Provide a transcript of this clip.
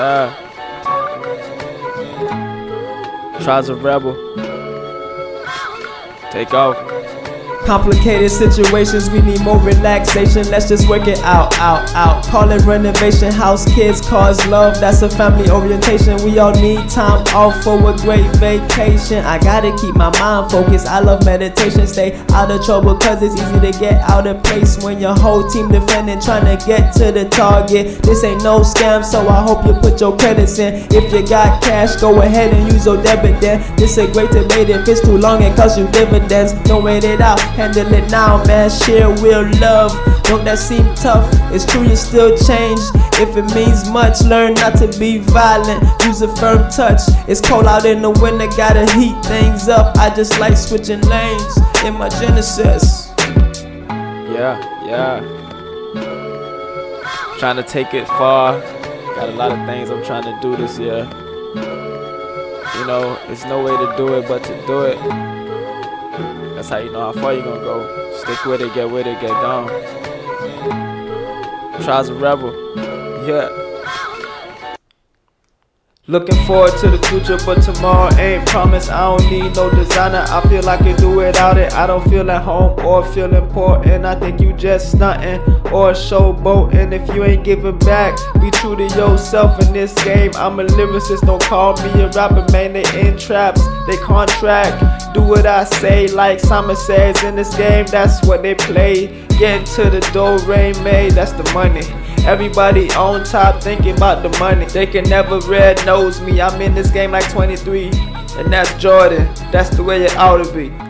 Yeah. Tries a rebel. Take off. Complicated situations, we need more relaxation. Let's just work it out, out, out. Call it renovation, house, kids, cars, love. That's a family orientation. We all need time off for a great vacation. I gotta keep my mind focused. I love meditation. Stay out of trouble, cause it's easy to get out of place when your whole team defending, trying to get to the target. This ain't no scam, so I hope you put your credits in. If you got cash, go ahead and use your debit then. This a great debate. If it's too long, it costs you dividends. Don't wait it out handle it now, man. Share real love. Don't that seem tough? It's true, you still change. If it means much, learn not to be violent. Use a firm touch. It's cold out in the winter, gotta heat things up. I just like switching lanes in my Genesis. Yeah, yeah. Trying to take it far. Got a lot of things I'm trying to do this year. You know, there's no way to do it but to do it. That's how you know how far you're gonna go. Stick with it, get with it, get gone. Tries a rebel. Yeah. Looking forward to the future, but tomorrow ain't promised. I don't need no designer. I feel like I can do without it. I don't feel at home or feel important. I think you just stunting or showboating. If you ain't giving back, be true to yourself in this game. I'm a lyricist, don't call me a rapper, man. They in traps, they contract. Do what I say, like Simon says in this game. That's what they play. Getting to the door, rain made. That's the money. Everybody on top thinking about the money. They can never red nose me. I'm in this game like 23. And that's Jordan. That's the way it ought to be.